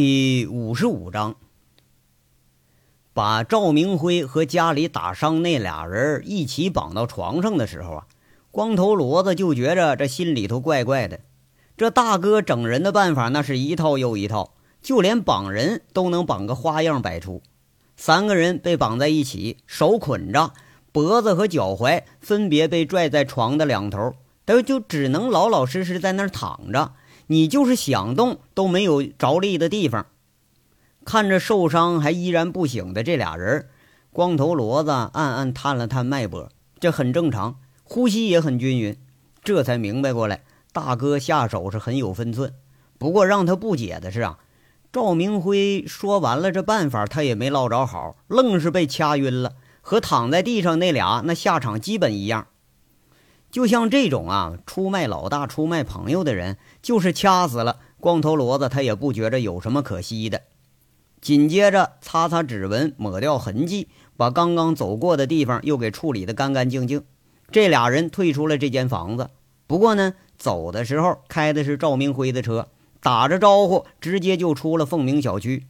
第五十五章，把赵明辉和家里打伤那俩人一起绑到床上的时候啊，光头骡子就觉着这心里头怪怪的。这大哥整人的办法那是一套又一套，就连绑人都能绑个花样百出。三个人被绑在一起，手捆着，脖子和脚踝分别被拽在床的两头，都就只能老老实实在那儿躺着。你就是想动都没有着力的地方。看着受伤还依然不醒的这俩人，光头骡子暗暗探了探脉搏，这很正常，呼吸也很均匀，这才明白过来，大哥下手是很有分寸。不过让他不解的是啊，赵明辉说完了这办法，他也没落着好，愣是被掐晕了，和躺在地上那俩那下场基本一样。就像这种啊，出卖老大、出卖朋友的人，就是掐死了光头骡子，他也不觉着有什么可惜的。紧接着，擦擦指纹，抹掉痕迹，把刚刚走过的地方又给处理得干干净净。这俩人退出了这间房子。不过呢，走的时候开的是赵明辉的车，打着招呼，直接就出了凤鸣小区。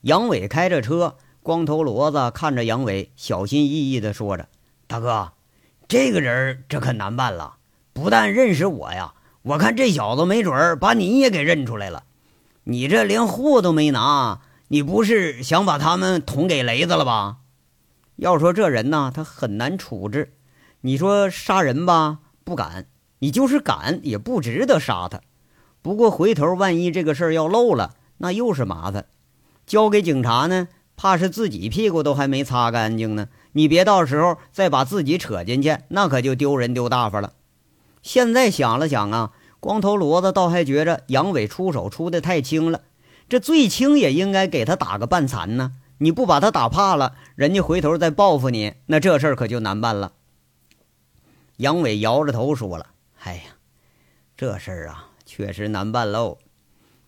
杨伟开着车，光头骡子看着杨伟，小心翼翼地说着：“大哥。”这个人这可难办了，不但认识我呀，我看这小子没准儿把你也给认出来了。你这连货都没拿，你不是想把他们捅给雷子了吧？要说这人呢，他很难处置。你说杀人吧，不敢；你就是敢，也不值得杀他。不过回头万一这个事儿要漏了，那又是麻烦。交给警察呢，怕是自己屁股都还没擦干净呢。你别到时候再把自己扯进去，那可就丢人丢大发了。现在想了想啊，光头骡子倒还觉着杨伟出手出的太轻了，这最轻也应该给他打个半残呢。你不把他打怕了，人家回头再报复你，那这事儿可就难办了。杨伟摇着头说了：“哎呀，这事儿啊，确实难办喽。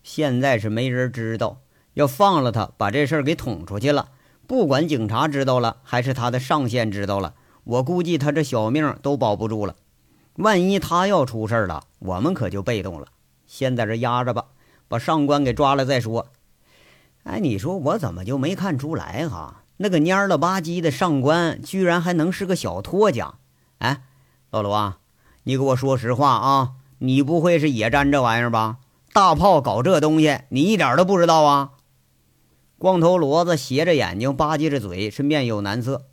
现在是没人知道，要放了他，把这事儿给捅出去了。”不管警察知道了，还是他的上线知道了，我估计他这小命都保不住了。万一他要出事了，我们可就被动了。先在这压着吧，把上官给抓了再说。哎，你说我怎么就没看出来哈？那个蔫了吧唧的上官，居然还能是个小托家？哎，老罗啊，你给我说实话啊，你不会是也沾这玩意儿吧？大炮搞这东西，你一点都不知道啊？光头骡子斜着眼睛，吧唧着嘴，是面有难色。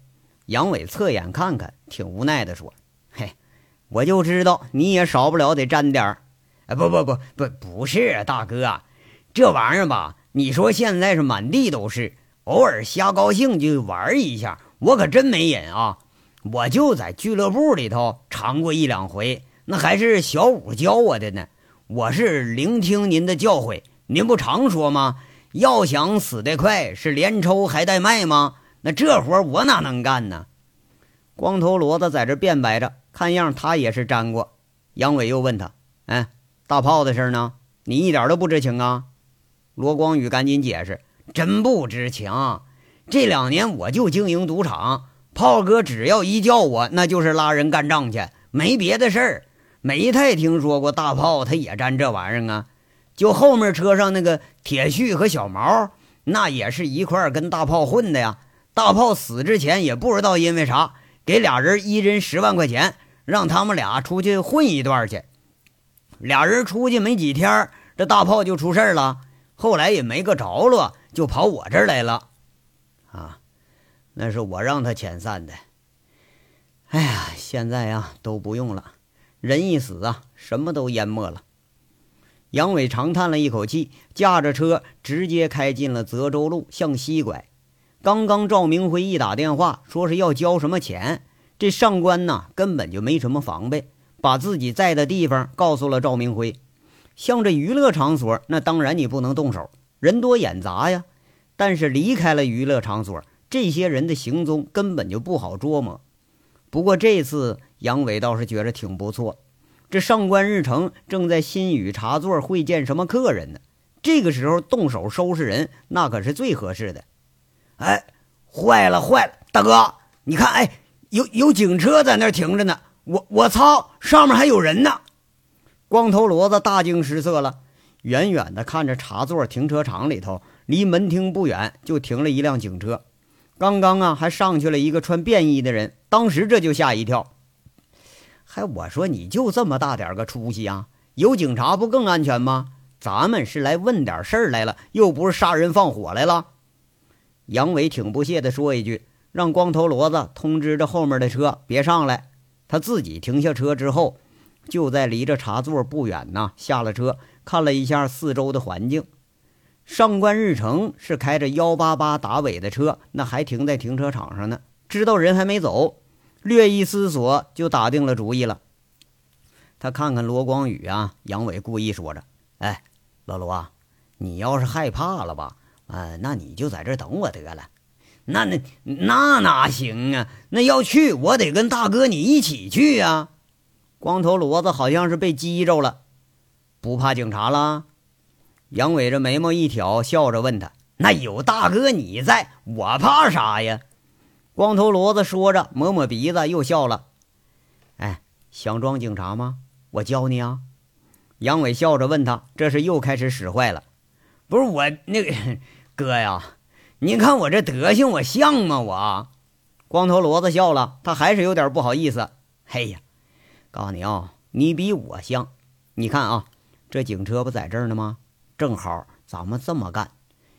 杨伟侧眼看看，挺无奈的说：“嘿，我就知道你也少不了得沾点儿。哎，不不不不，不是大哥，这玩意儿吧，你说现在是满地都是，偶尔瞎高兴就玩一下，我可真没瘾啊！我就在俱乐部里头尝过一两回，那还是小五教我的呢。我是聆听您的教诲，您不常说吗？”要想死得快，是连抽还带卖吗？那这活我哪能干呢？光头骡子在这辩白着，看样他也是沾过。杨伟又问他：“哎，大炮的事呢？你一点都不知情啊？”罗光宇赶紧解释：“真不知情。这两年我就经营赌场，炮哥只要一叫我，那就是拉人干仗去，没别的事儿。没太听说过大炮他也沾这玩意儿啊。”就后面车上那个铁旭和小毛，那也是一块跟大炮混的呀。大炮死之前也不知道因为啥，给俩人一人十万块钱，让他们俩出去混一段去。俩人出去没几天，这大炮就出事了，后来也没个着落，就跑我这儿来了。啊，那是我让他遣散的。哎呀，现在呀都不用了，人一死啊，什么都淹没了。杨伟长叹了一口气，驾着车直接开进了泽州路，向西拐。刚刚赵明辉一打电话，说是要交什么钱，这上官呐根本就没什么防备，把自己在的地方告诉了赵明辉。像这娱乐场所，那当然你不能动手，人多眼杂呀。但是离开了娱乐场所，这些人的行踪根本就不好捉摸。不过这次杨伟倒是觉得挺不错。这上官日成正在新宇茶座会见什么客人呢？这个时候动手收拾人，那可是最合适的。哎，坏了坏了，大哥，你看，哎，有有警车在那停着呢。我我操，上面还有人呢！光头骡子大惊失色了，远远的看着茶座停车场里头，离门厅不远就停了一辆警车。刚刚啊，还上去了一个穿便衣的人，当时这就吓一跳。还我说你就这么大点个出息啊？有警察不更安全吗？咱们是来问点事儿来了，又不是杀人放火来了。杨伟挺不屑地说一句，让光头骡子通知着后面的车别上来。他自己停下车之后，就在离着茶座不远呢，下了车，看了一下四周的环境。上官日成是开着幺八八达尾的车，那还停在停车场上呢，知道人还没走，略一思索就打定了主意了。他看看罗光宇啊，杨伟故意说着：“哎。”老罗啊，你要是害怕了吧？啊，那你就在这等我得了。那那那哪行啊？那要去，我得跟大哥你一起去呀。光头骡子好像是被激着了，不怕警察了？杨伟这眉毛一挑，笑着问他：“那有大哥你在，我怕啥呀？”光头骡子说着，抹抹鼻子，又笑了。哎，想装警察吗？我教你啊。杨伟笑着问他：“这是又开始使坏了？不是我那个 哥呀？你看我这德行，我像吗？我。”光头骡子笑了，他还是有点不好意思。嘿呀，告诉你啊，你比我像。你看啊，这警车不在这儿呢吗？正好咱们这么干，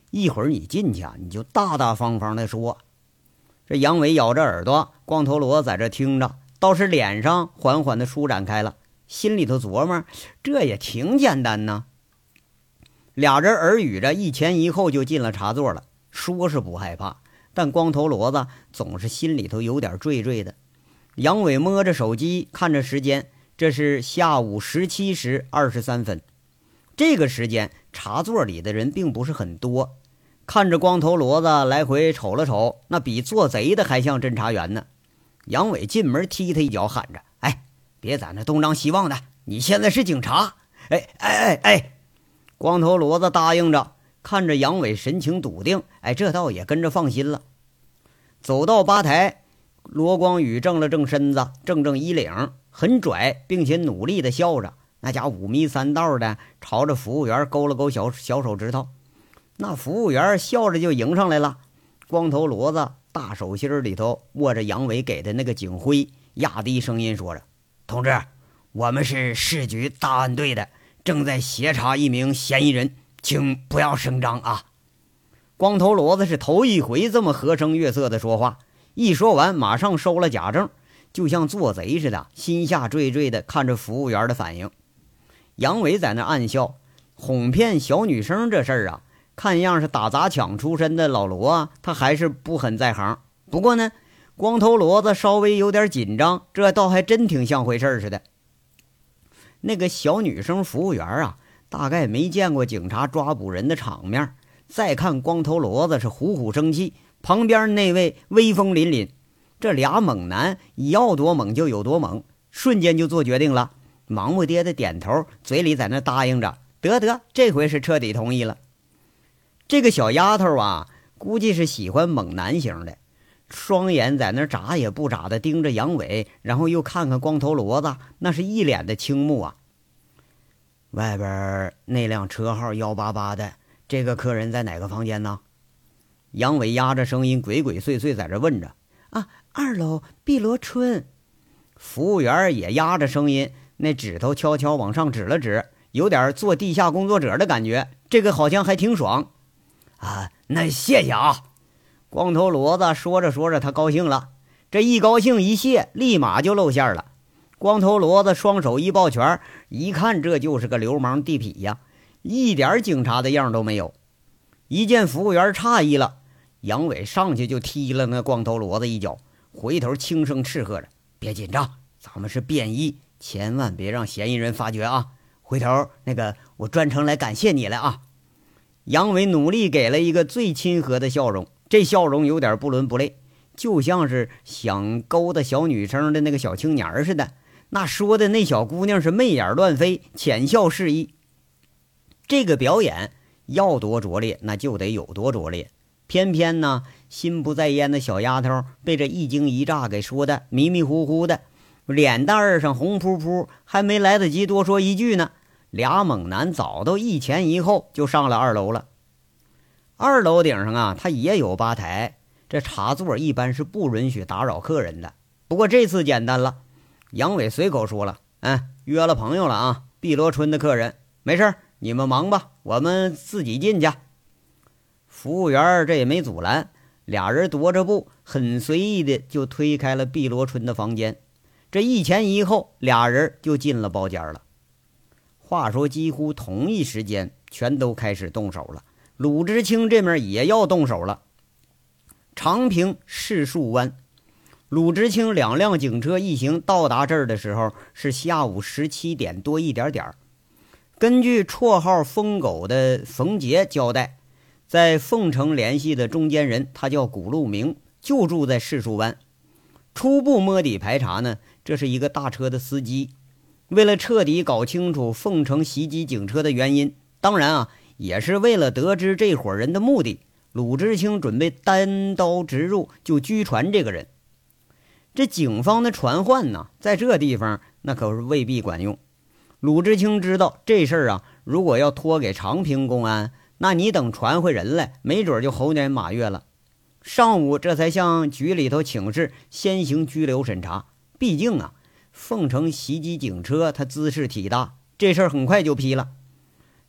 一会儿你进去啊，你就大大方方的说。这杨伟咬着耳朵，光头骡子在这听着，倒是脸上缓缓的舒展开了。心里头琢磨，这也挺简单呐。俩人耳语着，一前一后就进了茶座了。说是不害怕，但光头骡子总是心里头有点惴惴的。杨伟摸着手机，看着时间，这是下午十七时二十三分。这个时间，茶座里的人并不是很多。看着光头骡子来回瞅了瞅，那比做贼的还像侦查员呢。杨伟进门踢他一脚，喊着。哎别在那东张西望的！你现在是警察！哎哎哎哎！光头骡子答应着，看着杨伟神情笃定，哎，这倒也跟着放心了。走到吧台，罗光宇正了正身子，正正衣领，很拽，并且努力的笑着。那家五迷三道的，朝着服务员勾了勾小小手指头。那服务员笑着就迎上来了。光头骡子大手心里头握着杨伟给的那个警徽，压低声音说着。同志，我们是市局大案队的，正在协查一名嫌疑人，请不要声张啊！光头骡子是头一回这么和声悦色的说话，一说完马上收了假证，就像做贼似的，心下惴惴的看着服务员的反应。杨伟在那暗笑，哄骗小女生这事儿啊，看样是打砸抢出身的老罗啊，他还是不很在行。不过呢。光头骡子稍微有点紧张，这倒还真挺像回事似的。那个小女生服务员啊，大概没见过警察抓捕人的场面。再看光头骡子是虎虎生气，旁边那位威风凛凛。这俩猛男要多猛就有多猛，瞬间就做决定了，忙不迭的点头，嘴里在那答应着。得得，这回是彻底同意了。这个小丫头啊，估计是喜欢猛男型的。双眼在那眨也不眨的盯着杨伟，然后又看看光头骡子，那是一脸的倾慕啊。外边那辆车号幺八八的这个客人在哪个房间呢？杨伟压着声音，鬼鬼祟祟在这问着。啊，二楼碧螺春。服务员也压着声音，那指头悄悄往上指了指，有点做地下工作者的感觉。这个好像还挺爽。啊，那谢谢啊。光头骡子说着说着，他高兴了。这一高兴一谢，立马就露馅了。光头骡子双手一抱拳，一看这就是个流氓地痞呀，一点警察的样都没有。一见服务员诧异了，杨伟上去就踢了那光头骡子一脚，回头轻声斥喝着：“别紧张，咱们是便衣，千万别让嫌疑人发觉啊！回头那个，我专程来感谢你来啊！”杨伟努力给了一个最亲和的笑容。这笑容有点不伦不类，就像是想勾搭小女生的那个小青年似的。那说的那小姑娘是媚眼乱飞，浅笑示意。这个表演要多拙劣，那就得有多拙劣。偏偏呢，心不在焉的小丫头被这一惊一乍给说的迷迷糊糊的，脸蛋儿上红扑扑，还没来得及多说一句呢，俩猛男早都一前一后就上了二楼了。二楼顶上啊，它也有吧台，这茶座一般是不允许打扰客人的。不过这次简单了，杨伟随口说了：“嗯，约了朋友了啊，碧螺春的客人，没事你们忙吧，我们自己进去。”服务员这也没阻拦，俩人踱着步，很随意的就推开了碧螺春的房间。这一前一后，俩人就进了包间了。话说，几乎同一时间，全都开始动手了。鲁知青这面也要动手了。长平市树湾，鲁知青两辆警车一行到达这儿的时候是下午十七点多一点点根据绰号“疯狗”的冯杰交代，在凤城联系的中间人，他叫古路明，就住在市树湾。初步摸底排查呢。这是一个大车的司机，为了彻底搞清楚凤城袭击警车的原因，当然啊，也是为了得知这伙人的目的，鲁智清准备单刀直入，就拘传这个人。这警方的传唤呢，在这地方那可是未必管用。鲁智清知道这事儿啊，如果要托给长平公安，那你等传回人来，没准就猴年马月了。上午这才向局里头请示，先行拘留审查。毕竟啊，凤城袭击警车，他姿势体大，这事儿很快就批了。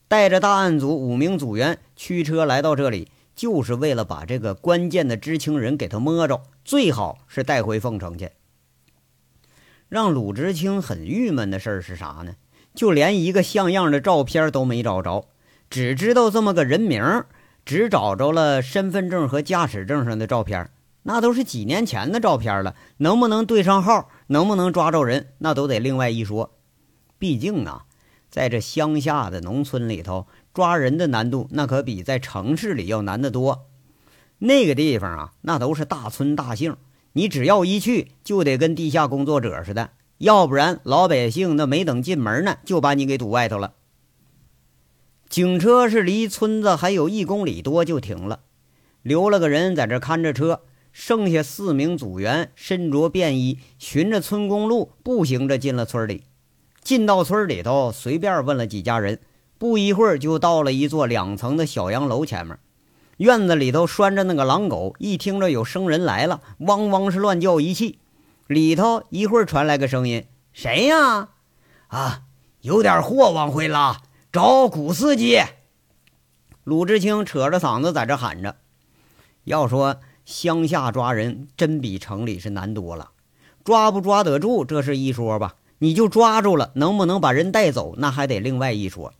带着大案组五名组员驱车来到这里，就是为了把这个关键的知情人给他摸着，最好是带回凤城去。让鲁知青很郁闷的事儿是啥呢？就连一个像样的照片都没找着，只知道这么个人名，只找着了身份证和驾驶证上的照片。那都是几年前的照片了，能不能对上号，能不能抓着人，那都得另外一说。毕竟啊，在这乡下的农村里头，抓人的难度那可比在城市里要难得多。那个地方啊，那都是大村大姓，你只要一去，就得跟地下工作者似的，要不然老百姓那没等进门呢，就把你给堵外头了。警车是离村子还有一公里多就停了，留了个人在这看着车。剩下四名组员身着便衣，循着村公路步行着进了村里。进到村里头，随便问了几家人，不一会儿就到了一座两层的小洋楼前面。院子里头拴着那个狼狗，一听着有生人来了，汪汪是乱叫一气。里头一会儿传来个声音：“谁呀？啊，有点货往回拉，找古司机。”鲁智清扯着嗓子在这喊着：“要说。”乡下抓人真比城里是难多了，抓不抓得住这是一说吧，你就抓住了，能不能把人带走那还得另外一说。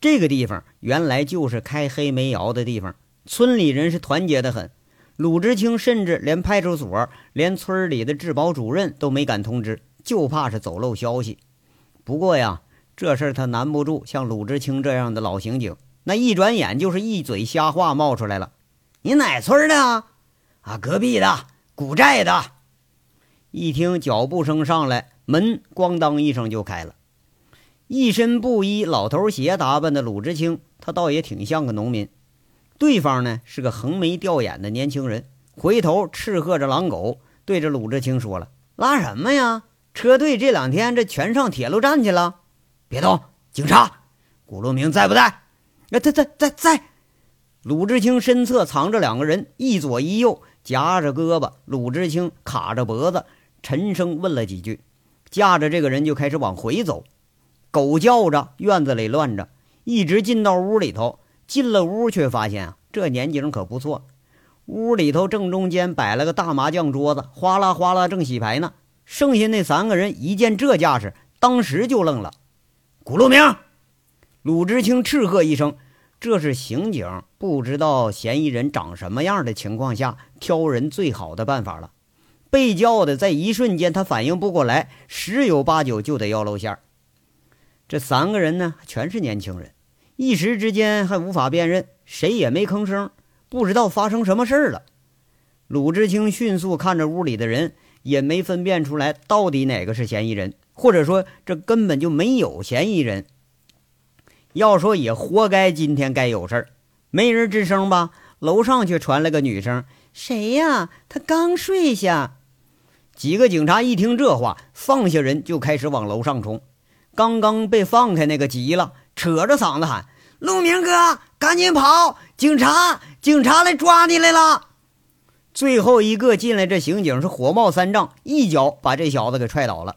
这个地方原来就是开黑煤窑的地方，村里人是团结的很。鲁智清甚至连派出所、连村里的治保主任都没敢通知，就怕是走漏消息。不过呀，这事儿他难不住像鲁智清这样的老刑警，那一转眼就是一嘴瞎话冒出来了。你哪村的？啊，啊隔壁的古寨的，一听脚步声上来，门咣当一声就开了。一身布衣、老头鞋打扮的鲁智清，他倒也挺像个农民。对方呢是个横眉吊眼的年轻人，回头斥喝着狼狗，对着鲁智清说了：“拉什么呀？车队这两天这全上铁路站去了。别动，警察，古路明在不在？啊，在在在在。鲁智清身侧藏着两个人，一左一右。夹着胳膊，鲁智清卡着脖子，沉声问了几句，架着这个人就开始往回走。狗叫着，院子里乱着，一直进到屋里头。进了屋，却发现啊，这年景可不错。屋里头正中间摆了个大麻将桌子，哗啦哗啦正洗牌呢。剩下那三个人一见这架势，当时就愣了。古路明，鲁智清斥喝一声。这是刑警不知道嫌疑人长什么样的情况下挑人最好的办法了。被叫的在一瞬间他反应不过来，十有八九就得要露馅。这三个人呢，全是年轻人，一时之间还无法辨认，谁也没吭声，不知道发生什么事儿了。鲁智清迅速看着屋里的人，也没分辨出来到底哪个是嫌疑人，或者说这根本就没有嫌疑人。要说也活该，今天该有事儿，没人吱声吧？楼上却传来个女声：“谁呀？他刚睡下。”几个警察一听这话，放下人就开始往楼上冲。刚刚被放开，那个急了，扯着嗓子喊：“陆明哥，赶紧跑！警察，警察来抓你来了！”最后一个进来，这刑警是火冒三丈，一脚把这小子给踹倒了。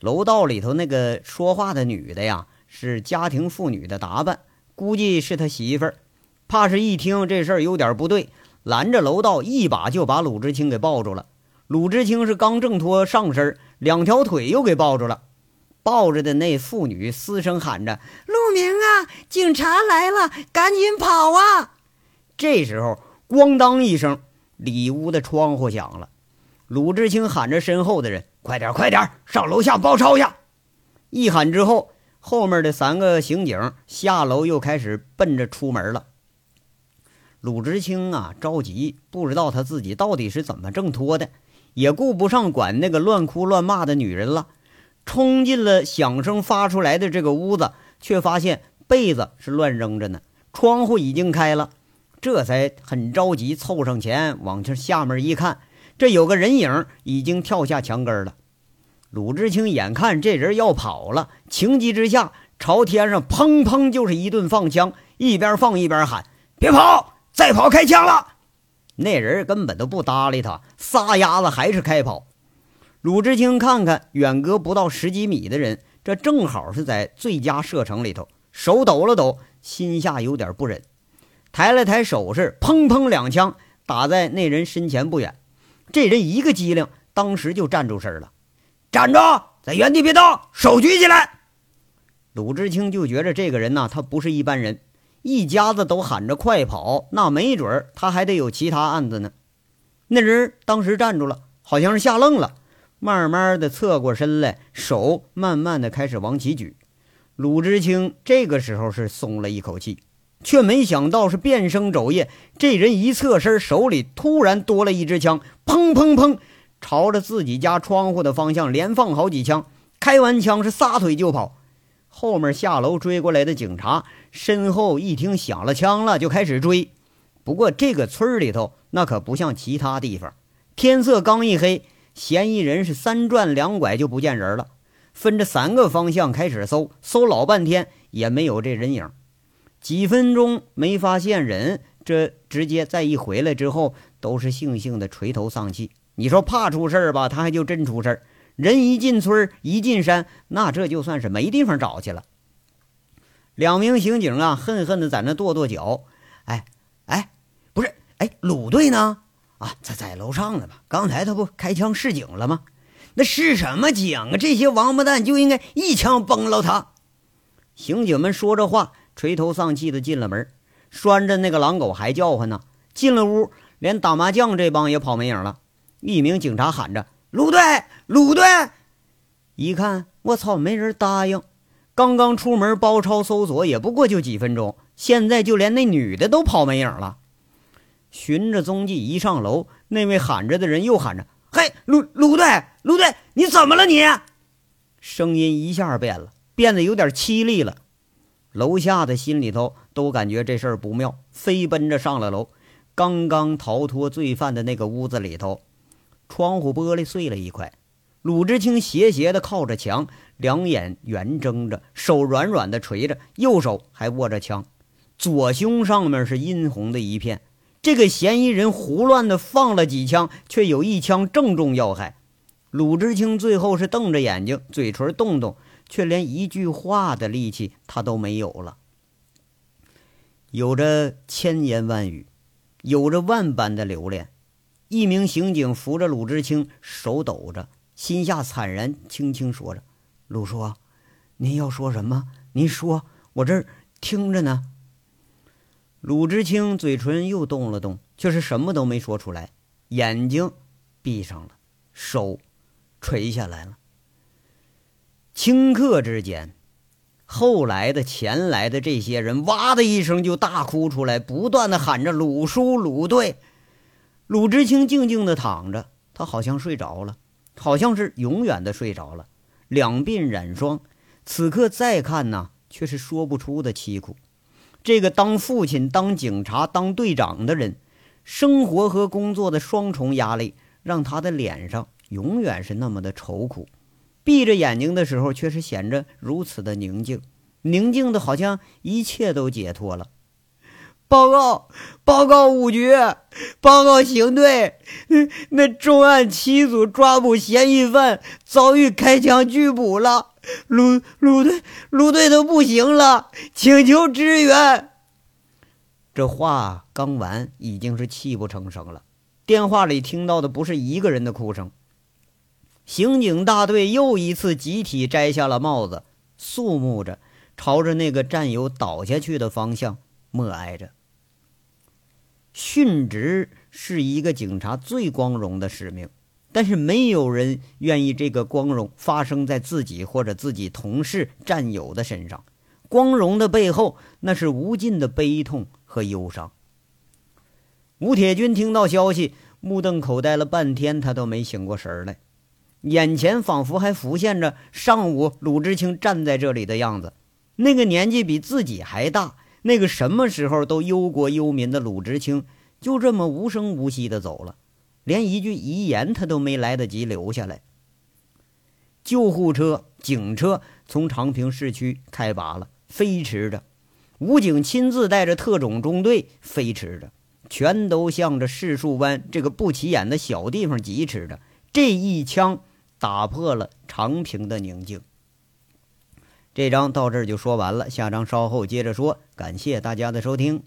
楼道里头那个说话的女的呀，是家庭妇女的打扮，估计是他媳妇儿。怕是一听这事儿有点不对，拦着楼道一把就把鲁智清给抱住了。鲁智清是刚挣脱上身，两条腿又给抱住了。抱着的那妇女嘶声喊着：“陆明啊，警察来了，赶紧跑啊！”这时候，咣当一声，里屋的窗户响了。鲁智清喊着身后的人：“快点，快点，上楼下包抄去！”一喊之后，后面的三个刑警下楼又开始奔着出门了。鲁智清啊，着急，不知道他自己到底是怎么挣脱的，也顾不上管那个乱哭乱骂的女人了。冲进了响声发出来的这个屋子，却发现被子是乱扔着呢，窗户已经开了，这才很着急凑上前往这下面一看，这有个人影已经跳下墙根了。鲁智清眼看这人要跑了，情急之下朝天上砰砰就是一顿放枪，一边放一边喊：“别跑，再跑开枪了！”那人根本都不搭理他，撒丫子还是开跑。鲁智清看看远隔不到十几米的人，这正好是在最佳射程里头，手抖了抖，心下有点不忍，抬了抬手势，砰砰两枪打在那人身前不远。这人一个机灵，当时就站住身了，站住，在原地别动，手举起来。鲁智清就觉着这个人呐，他不是一般人，一家子都喊着快跑，那没准他还得有其他案子呢。那人当时站住了，好像是吓愣了。慢慢的侧过身来，手慢慢的开始往起举。鲁智清这个时候是松了一口气，却没想到是变声肘腋，这人一侧身，手里突然多了一支枪，砰砰砰，朝着自己家窗户的方向连放好几枪。开完枪是撒腿就跑。后面下楼追过来的警察身后一听响了枪了，就开始追。不过这个村里头那可不像其他地方，天色刚一黑。嫌疑人是三转两拐就不见人了，分着三个方向开始搜，搜老半天也没有这人影，几分钟没发现人，这直接再一回来之后，都是悻悻的垂头丧气。你说怕出事儿吧，他还就真出事儿。人一进村一进山，那这就算是没地方找去了。两名刑警啊，恨恨的在那跺跺脚，哎哎，不是，哎，鲁队呢？啊，在在楼上呢吧？刚才他不开枪示警了吗？那是什么警啊？这些王八蛋就应该一枪崩了他！刑警们说着话，垂头丧气的进了门，拴着那个狼狗还叫唤呢。进了屋，连打麻将这帮也跑没影了。一名警察喊着：“鲁队，鲁队！”一看，我操，没人答应。刚刚出门包抄搜索也不过就几分钟，现在就连那女的都跑没影了。循着踪迹一上楼，那位喊着的人又喊着：“嘿，鲁鲁队，鲁队，你怎么了？你！”声音一下变了，变得有点凄厉了。楼下的心里头都感觉这事儿不妙，飞奔着上了楼。刚刚逃脱罪犯的那个屋子里头，窗户玻璃碎了一块。鲁智清斜斜的靠着墙，两眼圆睁着，手软软的垂着，右手还握着枪，左胸上面是殷红的一片。这个嫌疑人胡乱的放了几枪，却有一枪正中要害。鲁智清最后是瞪着眼睛，嘴唇动动，却连一句话的力气他都没有了。有着千言万语，有着万般的留恋。一名刑警扶着鲁智清，手抖着，心下惨然，轻轻说着：“鲁叔，您要说什么？您说，我这儿听着呢。”鲁智清嘴唇又动了动，却是什么都没说出来，眼睛闭上了，手垂下来了。顷刻之间，后来的、前来的这些人哇的一声就大哭出来，不断的喊着“鲁叔，鲁队”。鲁智清静静的躺着，他好像睡着了，好像是永远的睡着了，两鬓染霜。此刻再看呢，却是说不出的凄苦。这个当父亲、当警察、当队长的人，生活和工作的双重压力，让他的脸上永远是那么的愁苦。闭着眼睛的时候，却是显得如此的宁静，宁静的好像一切都解脱了。报告，报告五局，报告刑队，那重案七组抓捕嫌疑犯遭遇开枪拒捕了，鲁鲁队鲁队都不行了，请求支援。这话刚完，已经是泣不成声了。电话里听到的不是一个人的哭声。刑警大队又一次集体摘下了帽子，肃穆着，朝着那个战友倒下去的方向默哀着。殉职是一个警察最光荣的使命，但是没有人愿意这个光荣发生在自己或者自己同事、战友的身上。光荣的背后，那是无尽的悲痛和忧伤。吴铁军听到消息，目瞪口呆了半天，他都没醒过神来，眼前仿佛还浮现着上午鲁智清站在这里的样子，那个年纪比自己还大。那个什么时候都忧国忧民的鲁智清，就这么无声无息的走了，连一句遗言他都没来得及留下来。救护车、警车从长平市区开拔了，飞驰着，武警亲自带着特种中队飞驰着，全都向着柿树湾这个不起眼的小地方疾驰着。这一枪打破了长平的宁静。这章到这儿就说完了，下章稍后接着说。感谢大家的收听。